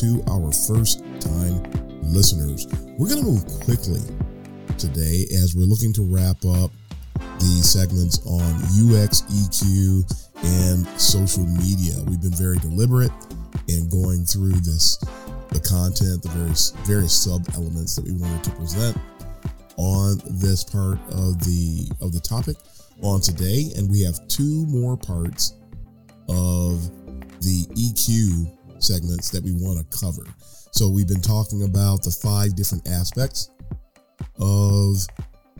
To our first time listeners. We're going to move quickly today as we're looking to wrap up the segments on UX, EQ, and social media. We've been very deliberate in going through this, the content, the various various sub elements that we wanted to present on this part of the of the topic on today and we have two more parts of the EQ segments that we want to cover. So we've been talking about the five different aspects of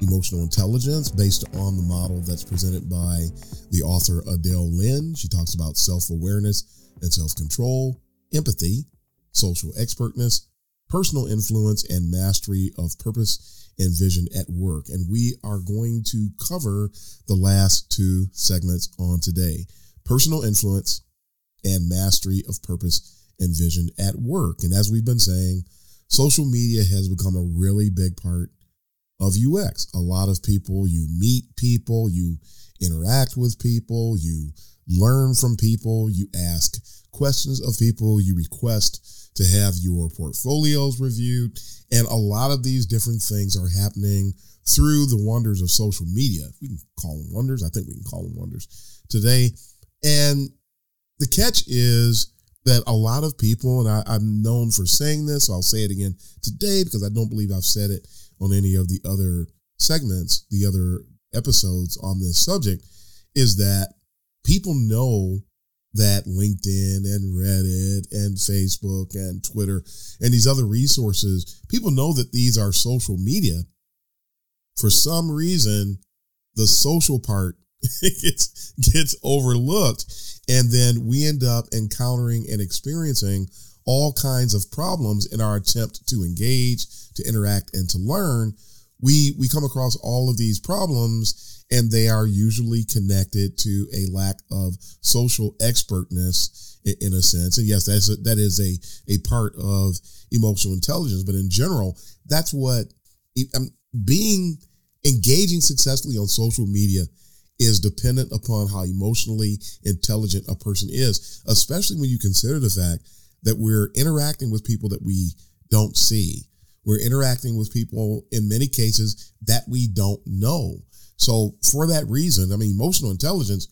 emotional intelligence based on the model that's presented by the author Adele Lynn. She talks about self-awareness and self-control, empathy, social expertness, personal influence and mastery of purpose and vision at work. And we are going to cover the last two segments on today personal influence and mastery of purpose and vision at work. And as we've been saying, social media has become a really big part of UX. A lot of people, you meet people, you interact with people, you learn from people, you ask questions of people, you request to have your portfolios reviewed. And a lot of these different things are happening through the wonders of social media. We can call them wonders. I think we can call them wonders today. And the catch is that a lot of people, and I, am known for saying this, so I'll say it again today because I don't believe I've said it on any of the other segments, the other episodes on this subject, is that people know that LinkedIn and Reddit and Facebook and Twitter and these other resources, people know that these are social media. For some reason, the social part gets gets overlooked and then we end up encountering and experiencing all kinds of problems in our attempt to engage, to interact and to learn. We we come across all of these problems and they are usually connected to a lack of social expertness in a sense. And yes, that's a, that is a a part of emotional intelligence, but in general, that's what being engaging successfully on social media is dependent upon how emotionally intelligent a person is, especially when you consider the fact that we're interacting with people that we don't see. We're interacting with people in many cases that we don't know. So for that reason, I mean, emotional intelligence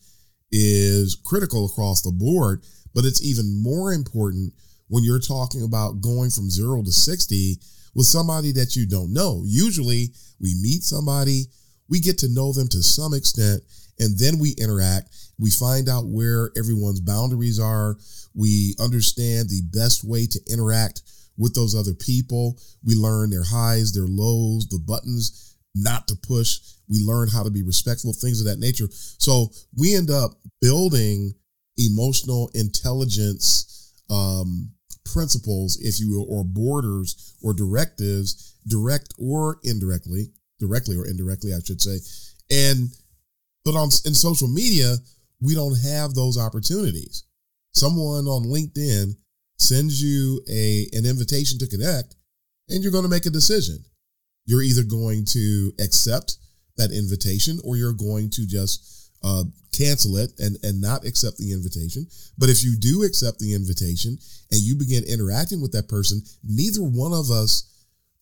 is critical across the board, but it's even more important when you're talking about going from zero to 60 with somebody that you don't know. Usually we meet somebody, we get to know them to some extent, and then we interact. We find out where everyone's boundaries are. We understand the best way to interact with those other people. We learn their highs, their lows, the buttons not to push. We learn how to be respectful, things of that nature. So we end up building emotional intelligence um, principles, if you will, or borders or directives, direct or indirectly, directly or indirectly, I should say. And but on in social media, we don't have those opportunities. Someone on LinkedIn sends you a an invitation to connect, and you're going to make a decision you're either going to accept that invitation or you're going to just uh, cancel it and, and not accept the invitation. But if you do accept the invitation and you begin interacting with that person, neither one of us,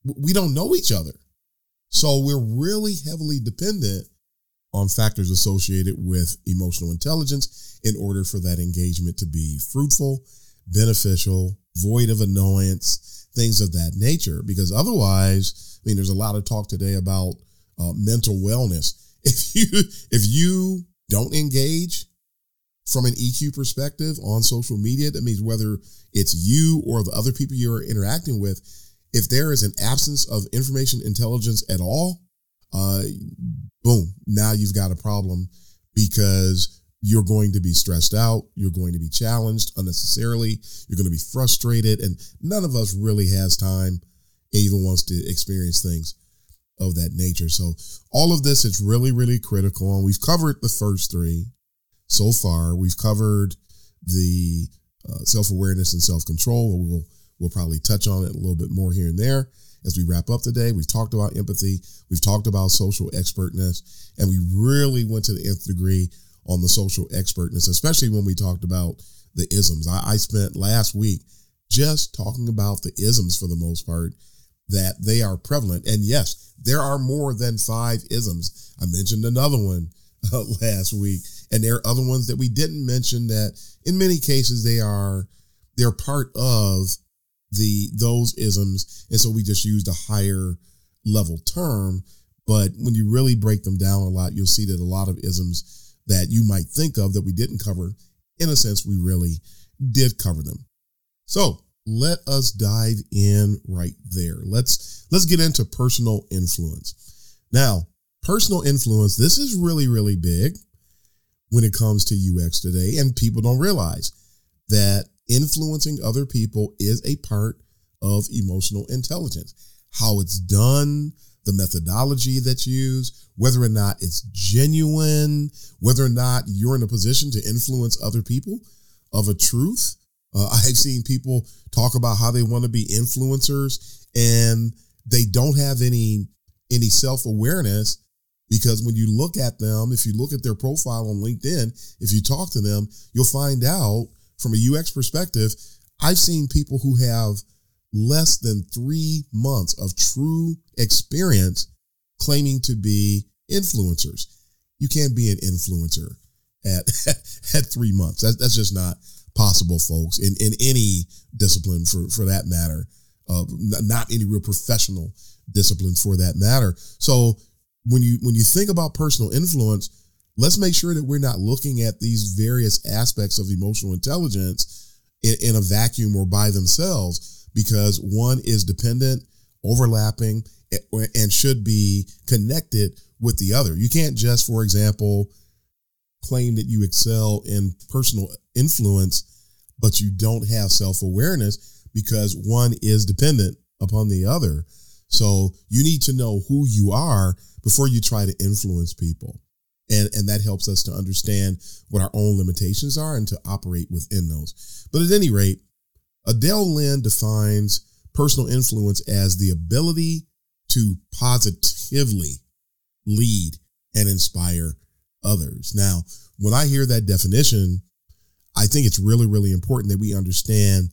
we don't know each other. So we're really heavily dependent on factors associated with emotional intelligence in order for that engagement to be fruitful, beneficial, void of annoyance, things of that nature. Because otherwise, I mean, there's a lot of talk today about uh, mental wellness. If you if you don't engage from an EQ perspective on social media, that means whether it's you or the other people you're interacting with, if there is an absence of information intelligence at all, uh, boom, now you've got a problem because you're going to be stressed out. You're going to be challenged unnecessarily. You're going to be frustrated. And none of us really has time, even wants to experience things of that nature. So all of this is really, really critical. And we've covered the first three so far. We've covered the uh, self-awareness and self-control. We'll, we'll probably touch on it a little bit more here and there as we wrap up today. We've talked about empathy. We've talked about social expertness, and we really went to the nth degree on the social expertness, especially when we talked about the isms. I, I spent last week just talking about the isms for the most part, that they are prevalent. And yes, there are more than five isms. I mentioned another one uh, last week, and there are other ones that we didn't mention that in many cases they are they're part of the those isms, and so we just used a higher level term. But when you really break them down a lot, you'll see that a lot of isms that you might think of that we didn't cover, in a sense, we really did cover them. So let us dive in right there. Let's let's get into personal influence. Now, personal influence, this is really really big when it comes to UX today and people don't realize that influencing other people is a part of emotional intelligence. How it's done, the methodology that's used, whether or not it's genuine, whether or not you're in a position to influence other people of a truth. Uh, I've seen people talk about how they want to be influencers and they don't have any any self-awareness because when you look at them, if you look at their profile on LinkedIn, if you talk to them, you'll find out from a UX perspective, I've seen people who have less than three months of true experience claiming to be influencers. You can't be an influencer at at three months. That's, that's just not possible, folks. In in any discipline, for for that matter, uh, not any real professional discipline for that matter. So when you when you think about personal influence, let's make sure that we're not looking at these various aspects of emotional intelligence in, in a vacuum or by themselves because one is dependent, overlapping, and should be connected with the other. You can't just, for example, claim that you excel in personal influence, but you don't have self awareness because one is dependent upon the other. So you need to know who you are before you try to influence people. And, and that helps us to understand what our own limitations are and to operate within those. But at any rate, Adele Lynn defines personal influence as the ability to positively lead and inspire others. Now, when I hear that definition, I think it's really, really important that we understand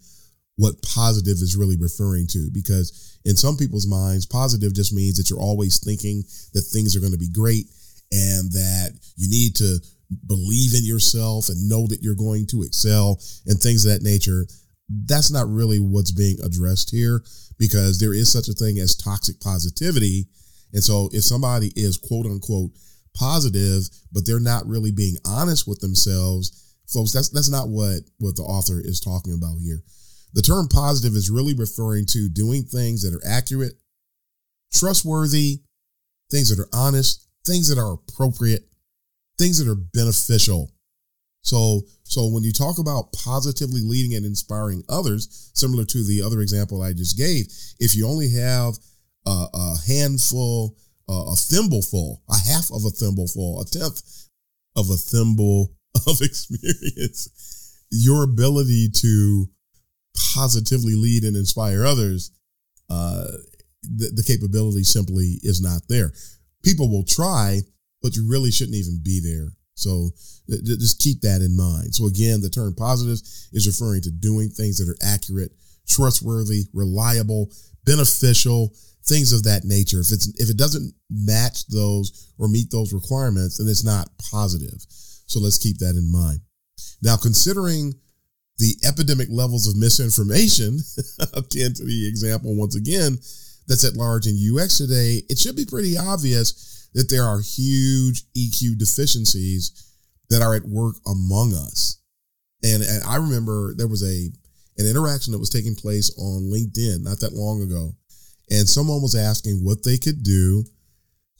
what positive is really referring to because in some people's minds, positive just means that you're always thinking that things are going to be great and that you need to believe in yourself and know that you're going to excel and things of that nature. That's not really what's being addressed here because there is such a thing as toxic positivity. And so if somebody is quote unquote positive, but they're not really being honest with themselves, folks, that's that's not what what the author is talking about here. The term positive is really referring to doing things that are accurate, trustworthy, things that are honest, things that are appropriate, things that are beneficial. So, so when you talk about positively leading and inspiring others, similar to the other example I just gave, if you only have a, a handful, uh, a thimbleful, a half of a thimbleful, a tenth of a thimble of experience, your ability to positively lead and inspire others, uh, the, the capability simply is not there people will try, but you really shouldn't even be there. So just keep that in mind. So again, the term positive is referring to doing things that are accurate, trustworthy, reliable, beneficial, things of that nature. If it's if it doesn't match those or meet those requirements, then it's not positive. So let's keep that in mind. Now, considering the epidemic levels of misinformation, again to the example once again, that's at large in UX today, it should be pretty obvious that there are huge EQ deficiencies that are at work among us. And, and I remember there was a an interaction that was taking place on LinkedIn not that long ago. And someone was asking what they could do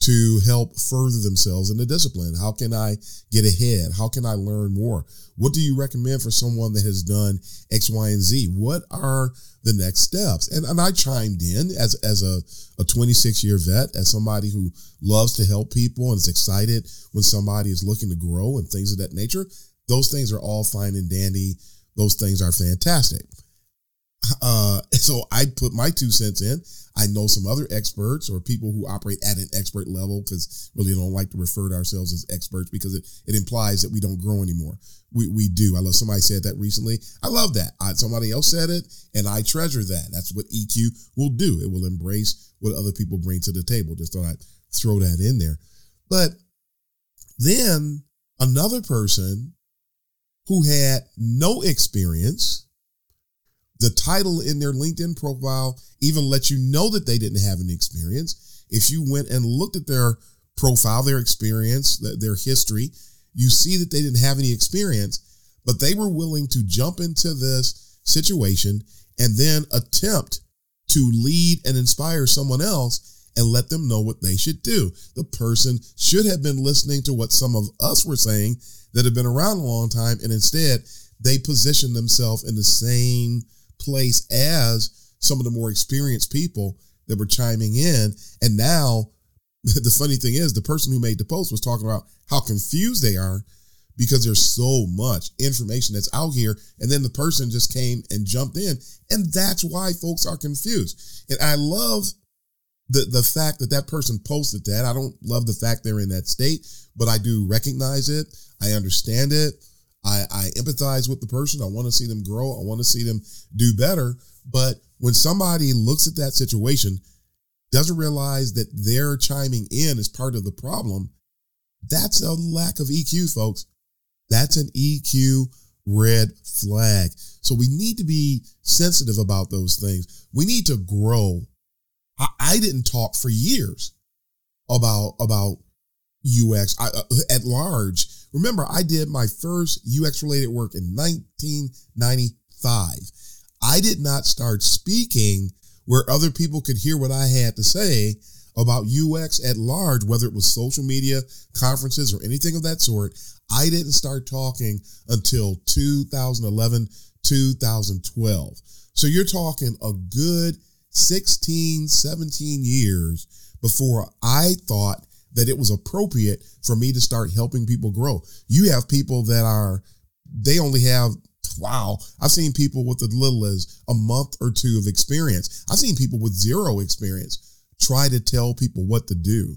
to help further themselves in the discipline? How can I get ahead? How can I learn more? What do you recommend for someone that has done X, Y, and Z? What are the next steps? And, and I chimed in as, as a, a 26 year vet, as somebody who loves to help people and is excited when somebody is looking to grow and things of that nature. Those things are all fine and dandy. Those things are fantastic. Uh, so I put my two cents in. I know some other experts or people who operate at an expert level because really don't like to refer to ourselves as experts because it, it implies that we don't grow anymore. We, we do. I love somebody said that recently. I love that. I, somebody else said it and I treasure that. That's what EQ will do. It will embrace what other people bring to the table. Just thought I'd throw that in there. But then another person who had no experience the title in their LinkedIn profile even let you know that they didn't have any experience. If you went and looked at their profile, their experience, their history, you see that they didn't have any experience, but they were willing to jump into this situation and then attempt to lead and inspire someone else and let them know what they should do. The person should have been listening to what some of us were saying that have been around a long time, and instead they position themselves in the same place as some of the more experienced people that were chiming in. And now the funny thing is the person who made the post was talking about how confused they are because there's so much information that's out here. And then the person just came and jumped in. And that's why folks are confused. And I love the, the fact that that person posted that. I don't love the fact they're in that state, but I do recognize it. I understand it. I, I empathize with the person. I want to see them grow. I want to see them do better. But when somebody looks at that situation, doesn't realize that they're chiming in as part of the problem, that's a lack of EQ, folks. That's an EQ red flag. So we need to be sensitive about those things. We need to grow. I, I didn't talk for years about, about UX I, uh, at large Remember, I did my first UX related work in 1995. I did not start speaking where other people could hear what I had to say about UX at large, whether it was social media, conferences, or anything of that sort. I didn't start talking until 2011, 2012. So you're talking a good 16, 17 years before I thought that it was appropriate for me to start helping people grow. You have people that are, they only have, wow, I've seen people with as little as a month or two of experience. I've seen people with zero experience try to tell people what to do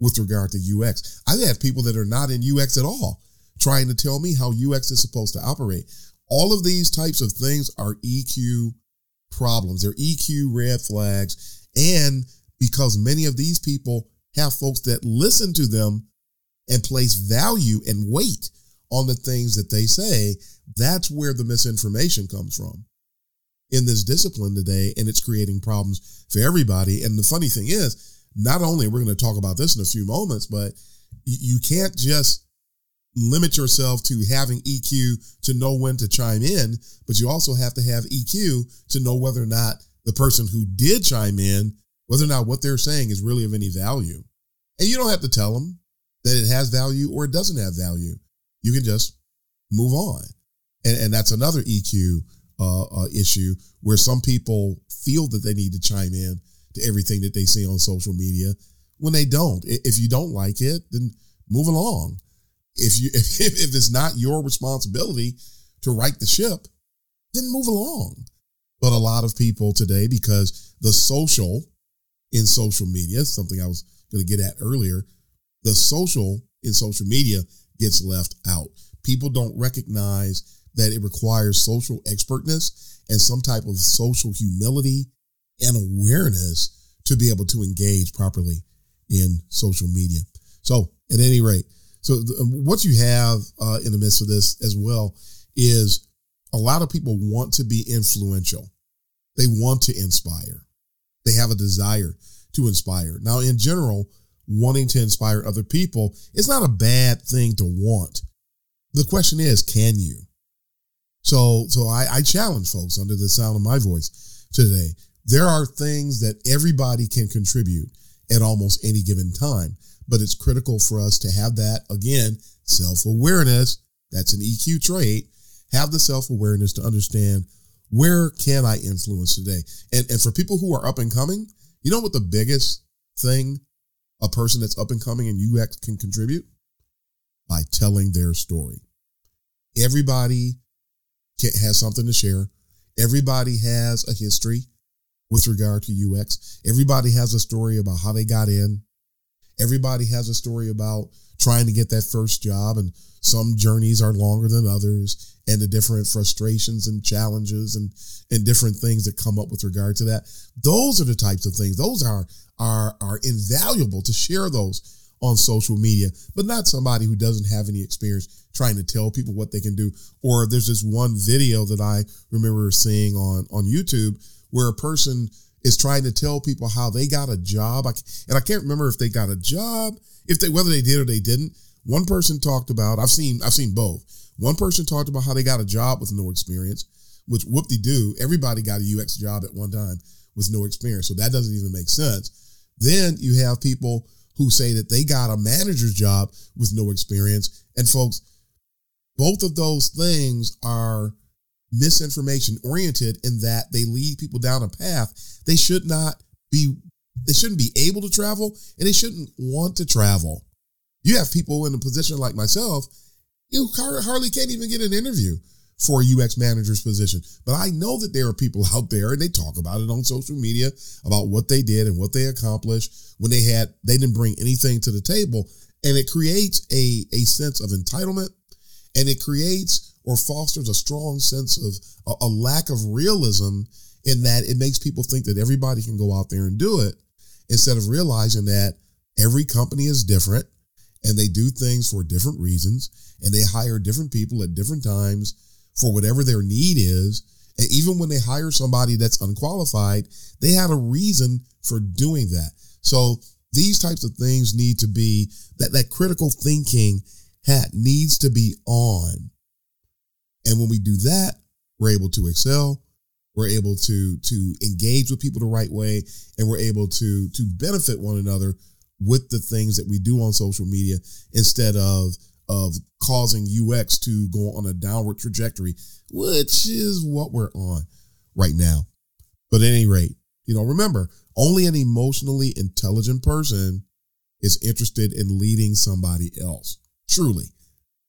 with regard to UX. I've people that are not in UX at all trying to tell me how UX is supposed to operate. All of these types of things are EQ problems. They're EQ red flags. And because many of these people have folks that listen to them and place value and weight on the things that they say, that's where the misinformation comes from in this discipline today. And it's creating problems for everybody. And the funny thing is, not only we're going to talk about this in a few moments, but you can't just limit yourself to having EQ to know when to chime in, but you also have to have EQ to know whether or not the person who did chime in whether or not what they're saying is really of any value. And you don't have to tell them that it has value or it doesn't have value. You can just move on. And, and that's another EQ uh, uh, issue where some people feel that they need to chime in to everything that they see on social media when they don't. If you don't like it, then move along. If you if, if it's not your responsibility to right the ship, then move along. But a lot of people today, because the social in social media, something I was going to get at earlier, the social in social media gets left out. People don't recognize that it requires social expertness and some type of social humility and awareness to be able to engage properly in social media. So, at any rate, so um, what you have uh, in the midst of this as well is a lot of people want to be influential. They want to inspire. They have a desire to inspire. Now, in general, wanting to inspire other people is not a bad thing to want. the question is, can you? So, so I, I challenge folks under the sound of my voice today. There are things that everybody can contribute at almost any given time, but it's critical for us to have that again, self awareness. That's an EQ trait. Have the self awareness to understand where can I influence today? And, and for people who are up and coming, you know what the biggest thing a person that's up and coming in UX can contribute? By telling their story. Everybody has something to share. Everybody has a history with regard to UX. Everybody has a story about how they got in. Everybody has a story about trying to get that first job, and some journeys are longer than others, and the different frustrations and challenges and and different things that come up with regard to that. Those are the types of things. Those are are are invaluable to share those on social media, but not somebody who doesn't have any experience trying to tell people what they can do. Or there's this one video that I remember seeing on, on YouTube where a person is trying to tell people how they got a job. and I can't remember if they got a job, if they, whether they did or they didn't. One person talked about, I've seen, I've seen both. One person talked about how they got a job with no experience, which whoop de doo, everybody got a UX job at one time with no experience. So that doesn't even make sense. Then you have people who say that they got a manager's job with no experience. And folks, both of those things are misinformation oriented in that they lead people down a path they should not be they shouldn't be able to travel and they shouldn't want to travel. You have people in a position like myself, you hardly can't even get an interview for a UX manager's position. But I know that there are people out there and they talk about it on social media about what they did and what they accomplished when they had they didn't bring anything to the table. And it creates a, a sense of entitlement and it creates or fosters a strong sense of a, a lack of realism in that it makes people think that everybody can go out there and do it instead of realizing that every company is different and they do things for different reasons and they hire different people at different times for whatever their need is. And even when they hire somebody that's unqualified, they have a reason for doing that. So these types of things need to be that, that critical thinking hat needs to be on. And when we do that, we're able to excel. We're able to, to engage with people the right way and we're able to, to benefit one another with the things that we do on social media instead of of causing UX to go on a downward trajectory, which is what we're on right now. But at any rate, you know, remember, only an emotionally intelligent person is interested in leading somebody else. Truly.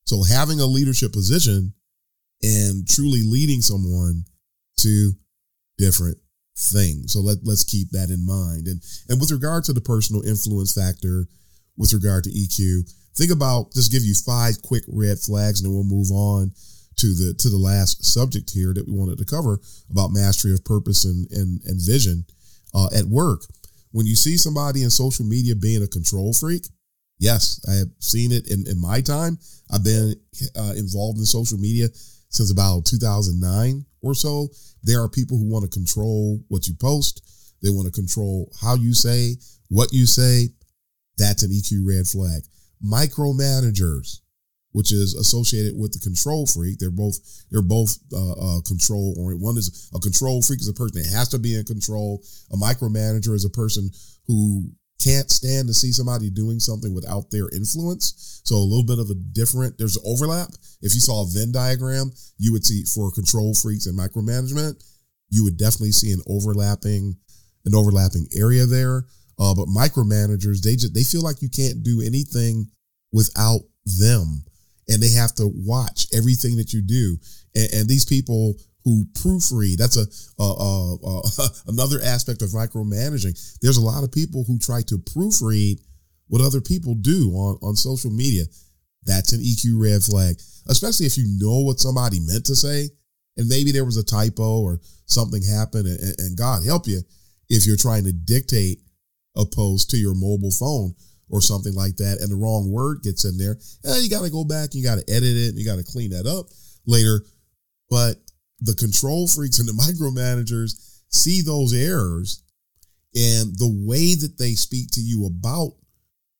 So having a leadership position and truly leading someone to different things. So let, let's keep that in mind. And and with regard to the personal influence factor, with regard to EQ, think about just give you five quick red flags and then we'll move on to the to the last subject here that we wanted to cover about mastery of purpose and and, and vision uh, at work when you see somebody in social media being a control freak yes i have seen it in, in my time i've been uh, involved in social media since about 2009 or so there are people who want to control what you post they want to control how you say what you say that's an eq red flag micromanagers, which is associated with the control freak. They're both they're both uh, uh, control or one is a control freak is a person that has to be in control. A micromanager is a person who can't stand to see somebody doing something without their influence. So a little bit of a different, there's overlap. If you saw a Venn diagram, you would see for control freaks and micromanagement, you would definitely see an overlapping, an overlapping area there. Uh, but micromanagers, they just they feel like you can't do anything without them, and they have to watch everything that you do. And, and these people who proofread, that's a, another aspect of micromanaging. There's a lot of people who try to proofread what other people do on on social media. That's an EQ red flag, especially if you know what somebody meant to say, and maybe there was a typo or something happened, and, and God help you if you're trying to dictate opposed to your mobile phone or something like that, and the wrong word gets in there, eh, you got to go back, you got to edit it, you got to clean that up later. But the control freaks and the micromanagers see those errors, and the way that they speak to you about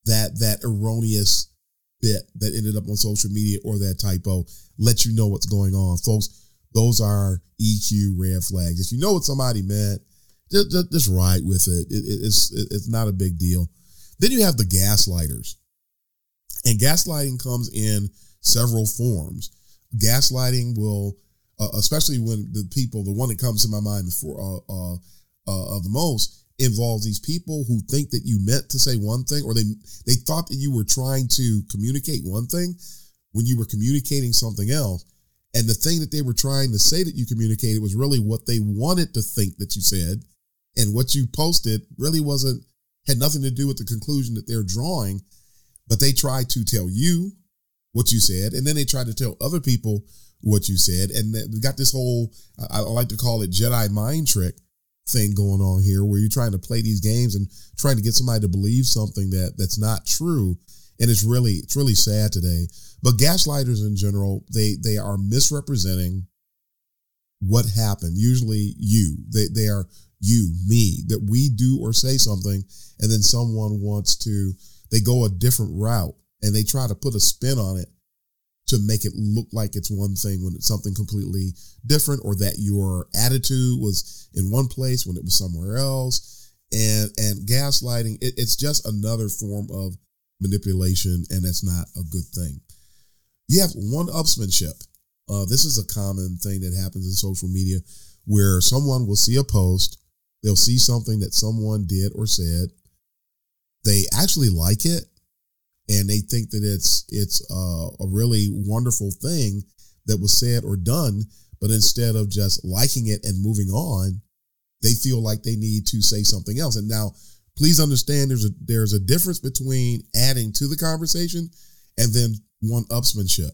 that that erroneous bit that ended up on social media or that typo let you know what's going on. Folks, those are EQ red flags. If you know what somebody meant, just, just, just ride with it. it, it it's, it, it's not a big deal. Then you have the gaslighters. And gaslighting comes in several forms. Gaslighting will, uh, especially when the people, the one that comes to my mind for uh, uh, uh, the most, involves these people who think that you meant to say one thing, or they they thought that you were trying to communicate one thing when you were communicating something else. And the thing that they were trying to say that you communicated was really what they wanted to think that you said. And what you posted really wasn't, had nothing to do with the conclusion that they're drawing, but they tried to tell you what you said. And then they tried to tell other people what you said. And they got this whole, I, I like to call it Jedi mind trick thing going on here where you're trying to play these games and trying to get somebody to believe something that that's not true. And it's really it's really sad today. But gaslighters in general they they are misrepresenting what happened. Usually you they, they are you me that we do or say something and then someone wants to they go a different route and they try to put a spin on it to make it look like it's one thing when it's something completely different or that your attitude was in one place when it was somewhere else. And and gaslighting it, it's just another form of manipulation and that's not a good thing. You have one upsmanship uh, this is a common thing that happens in social media where someone will see a post they'll see something that someone did or said they actually like it and they think that it's it's uh, a really wonderful thing that was said or done but instead of just liking it and moving on they feel like they need to say something else. And now please understand there's a there's a difference between adding to the conversation and then one upsmanship.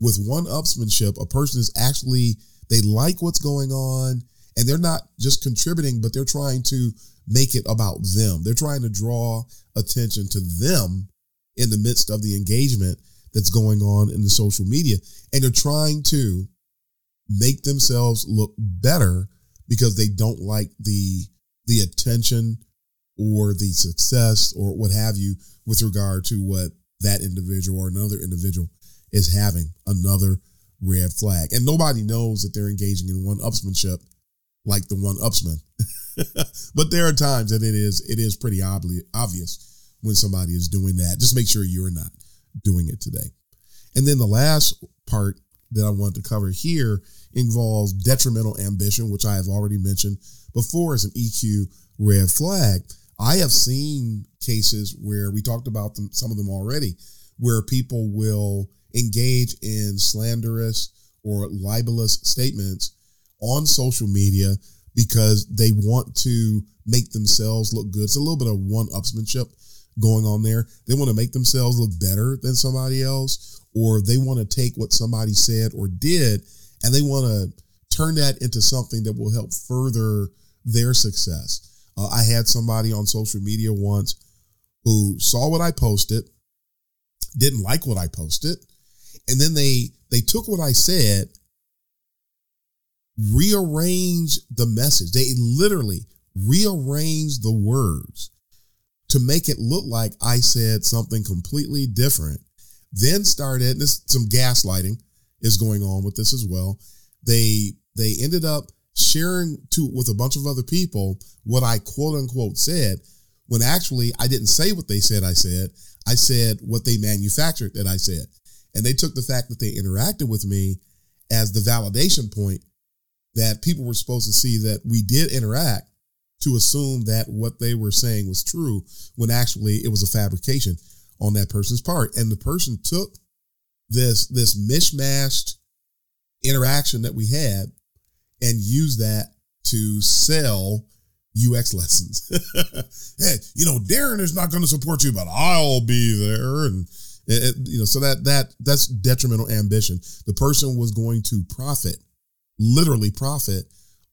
With one upsmanship a person is actually they like what's going on and they're not just contributing but they're trying to make it about them. They're trying to draw attention to them in the midst of the engagement that's going on in the social media. And they're trying to make themselves look better because they don't like the the attention or the success or what have you with regard to what that individual or another individual is having another red flag. And nobody knows that they're engaging in one upsmanship like the one upsman. but there are times that it is it is pretty obvious when somebody is doing that. Just make sure you're not doing it today. And then the last part that I want to cover here involves detrimental ambition, which I have already mentioned before as an EQ red flag. I have seen cases where we talked about them, some of them already, where people will engage in slanderous or libelous statements on social media because they want to make themselves look good. It's a little bit of one upsmanship going on there. They want to make themselves look better than somebody else, or they want to take what somebody said or did and they want to turn that into something that will help further their success. Uh, I had somebody on social media once who saw what I posted, didn't like what I posted, and then they they took what I said, rearranged the message. They literally rearranged the words to make it look like I said something completely different. Then started this some gaslighting is going on with this as well. They they ended up sharing to with a bunch of other people what I quote unquote said when actually I didn't say what they said I said. I said what they manufactured that I said. And they took the fact that they interacted with me as the validation point that people were supposed to see that we did interact to assume that what they were saying was true when actually it was a fabrication on that person's part. And the person took this this mishmashed interaction that we had and used that to sell UX lessons. hey, you know, Darren is not going to support you, but I'll be there. And it, you know, so that that that's detrimental ambition. The person was going to profit, literally profit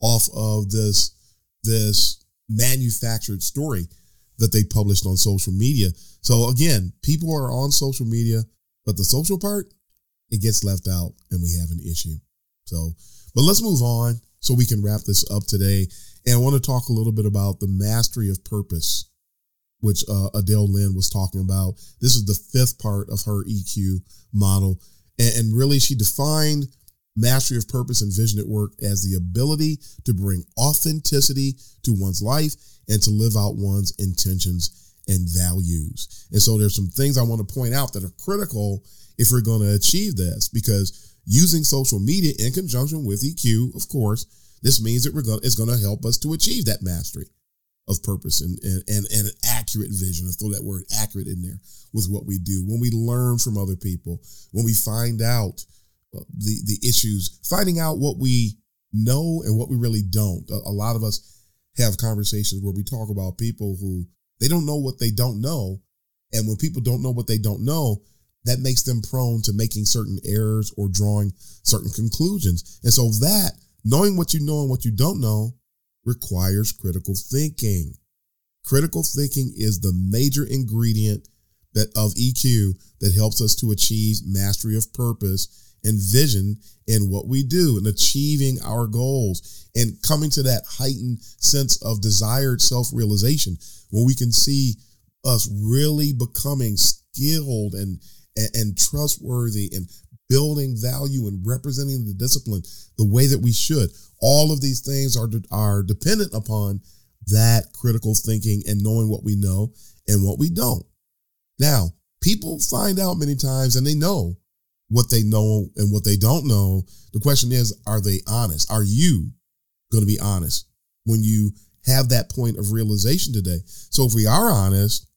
off of this this manufactured story that they published on social media. So again, people are on social media, but the social part, it gets left out and we have an issue. So, but let's move on so we can wrap this up today. And I want to talk a little bit about the mastery of purpose which uh, Adele Lynn was talking about. This is the fifth part of her EQ model. And, and really, she defined mastery of purpose and vision at work as the ability to bring authenticity to one's life and to live out one's intentions and values. And so there's some things I want to point out that are critical if we're going to achieve this because using social media in conjunction with EQ, of course, this means that we're going it's going to help us to achieve that mastery of purpose and, and, and, and an accurate vision. I throw that word accurate in there with what we do. When we learn from other people, when we find out the, the issues, finding out what we know and what we really don't. A, a lot of us have conversations where we talk about people who they don't know what they don't know. And when people don't know what they don't know, that makes them prone to making certain errors or drawing certain conclusions. And so that knowing what you know and what you don't know requires critical thinking. Critical thinking is the major ingredient that of EQ that helps us to achieve mastery of purpose and vision in what we do and achieving our goals and coming to that heightened sense of desired self-realization when we can see us really becoming skilled and, and, and trustworthy and building value and representing the discipline the way that we should. All of these things are, are dependent upon that critical thinking and knowing what we know and what we don't. Now, people find out many times and they know what they know and what they don't know. The question is, are they honest? Are you going to be honest when you have that point of realization today? So if we are honest,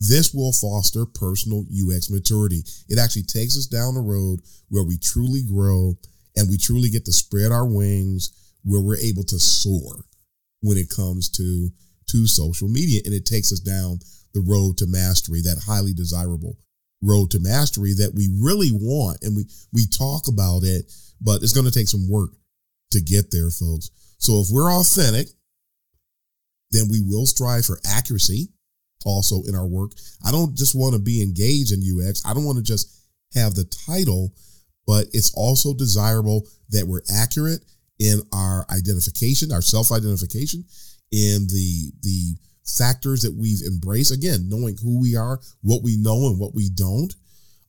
this will foster personal UX maturity. It actually takes us down the road where we truly grow and we truly get to spread our wings where we're able to soar when it comes to to social media and it takes us down the road to mastery that highly desirable road to mastery that we really want and we we talk about it but it's going to take some work to get there folks. So if we're authentic then we will strive for accuracy also in our work. I don't just want to be engaged in ux i don't want to just have the title but it's also desirable that we're accurate in our identification our self-identification in the the factors that we've embraced. Again, knowing who we are, what we know, and what we don't.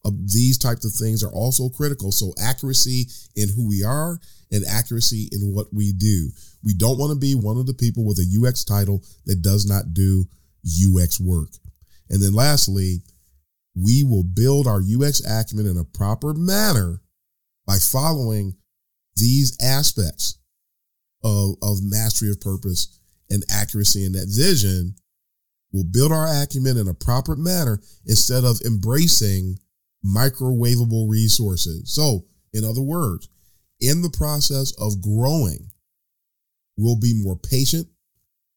Uh, these types of things are also critical. So, accuracy in who we are and accuracy in what we do. We don't want to be one of the people with a UX title that does not do UX work. And then, lastly, we will build our UX acumen in a proper manner by following these aspects of, of mastery of purpose and accuracy in that vision will build our acumen in a proper manner instead of embracing microwavable resources. So, in other words, in the process of growing, we'll be more patient.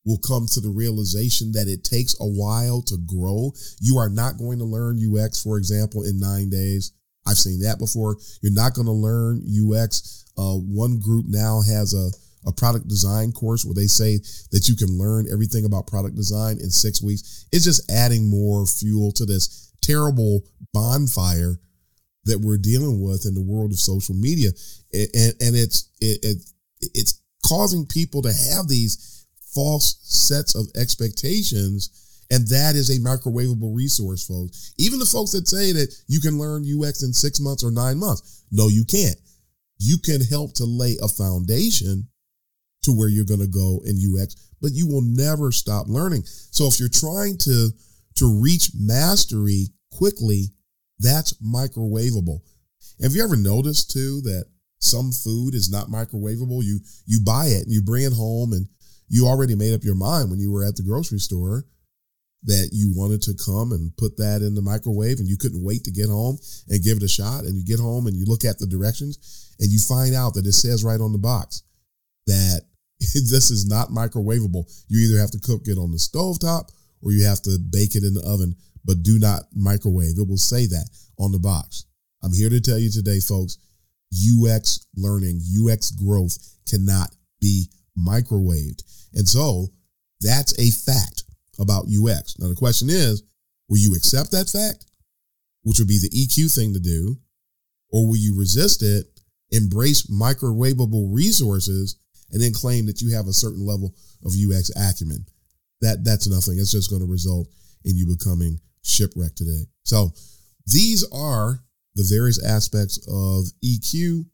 We'll come to the realization that it takes a while to grow. You are not going to learn UX, for example, in nine days. I've seen that before. You're not going to learn UX. Uh, one group now has a a product design course where they say that you can learn everything about product design in six weeks. It's just adding more fuel to this terrible bonfire that we're dealing with in the world of social media. And, and it's, it, it, it's causing people to have these false sets of expectations. And that is a microwavable resource, folks. Even the folks that say that you can learn UX in six months or nine months. No, you can't. You can help to lay a foundation to where you're going to go in UX, but you will never stop learning. So if you're trying to to reach mastery quickly, that's microwavable. Have you ever noticed too that some food is not microwavable? You you buy it and you bring it home and you already made up your mind when you were at the grocery store that you wanted to come and put that in the microwave and you couldn't wait to get home and give it a shot and you get home and you look at the directions and you find out that it says right on the box that this is not microwavable. You either have to cook it on the stove top or you have to bake it in the oven, but do not microwave. It will say that on the box. I'm here to tell you today, folks, UX learning, UX growth cannot be microwaved. And so that's a fact about UX. Now, the question is, will you accept that fact, which would be the EQ thing to do, or will you resist it, embrace microwavable resources, and then claim that you have a certain level of UX acumen. That that's nothing. It's just going to result in you becoming shipwrecked today. So these are the various aspects of EQ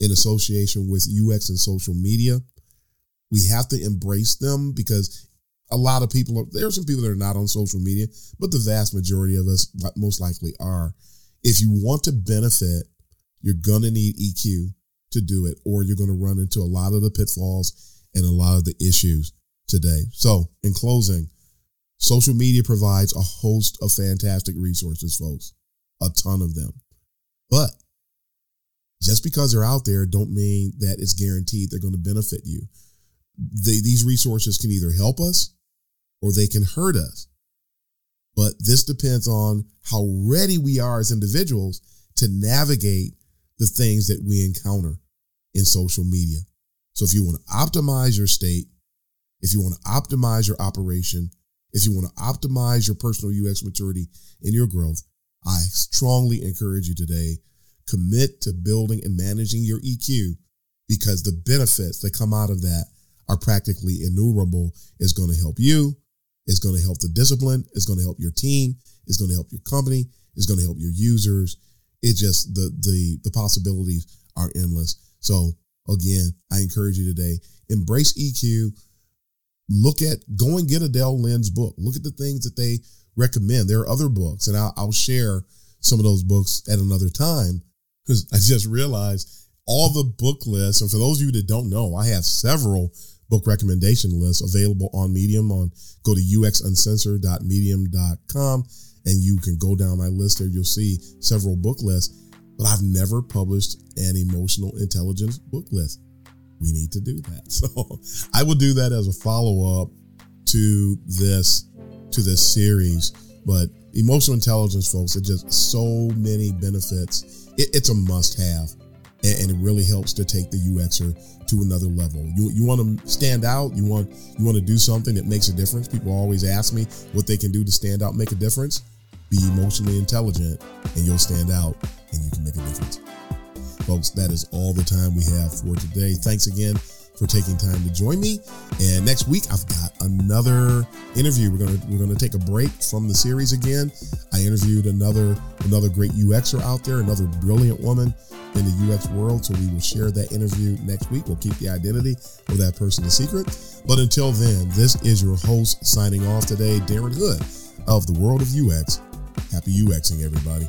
in association with UX and social media. We have to embrace them because a lot of people are, there are some people that are not on social media, but the vast majority of us most likely are. If you want to benefit, you're going to need EQ to do it, or you're going to run into a lot of the pitfalls and a lot of the issues today. So, in closing, social media provides a host of fantastic resources, folks, a ton of them. But just because they're out there don't mean that it's guaranteed they're going to benefit you. They, these resources can either help us or they can hurt us. But this depends on how ready we are as individuals to navigate the things that we encounter in social media. So if you want to optimize your state, if you want to optimize your operation, if you want to optimize your personal UX maturity and your growth, I strongly encourage you today commit to building and managing your EQ because the benefits that come out of that are practically innumerable. It's going to help you. It's going to help the discipline. It's going to help your team. It's going to help your company. It's going to help your users. It just the the the possibilities are endless. So again, I encourage you today embrace EQ. Look at go and get Adele Lynn's book. Look at the things that they recommend. There are other books, and I'll, I'll share some of those books at another time because I just realized all the book lists. And for those of you that don't know, I have several book recommendation lists available on Medium. On go to uxuncensored.medium.com and you can go down my list there. You'll see several book lists. But I've never published an emotional intelligence book list. We need to do that. So I will do that as a follow up to this to this series. But emotional intelligence, folks, it just so many benefits. It, it's a must have and, and, it really helps to take the UXer to another level. You you want to stand out. You want you want to do something that makes a difference. People always ask me what they can do to stand out, make a difference. Be emotionally intelligent, and you'll stand out, Folks, that is all the time we have for today. Thanks again for taking time to join me. And next week I've got another interview. We're gonna we're gonna take a break from the series again. I interviewed another another great UXer out there, another brilliant woman in the UX world. So we will share that interview next week. We'll keep the identity of that person a secret. But until then, this is your host signing off today, Darren Hood of the World of UX. Happy UXing, everybody.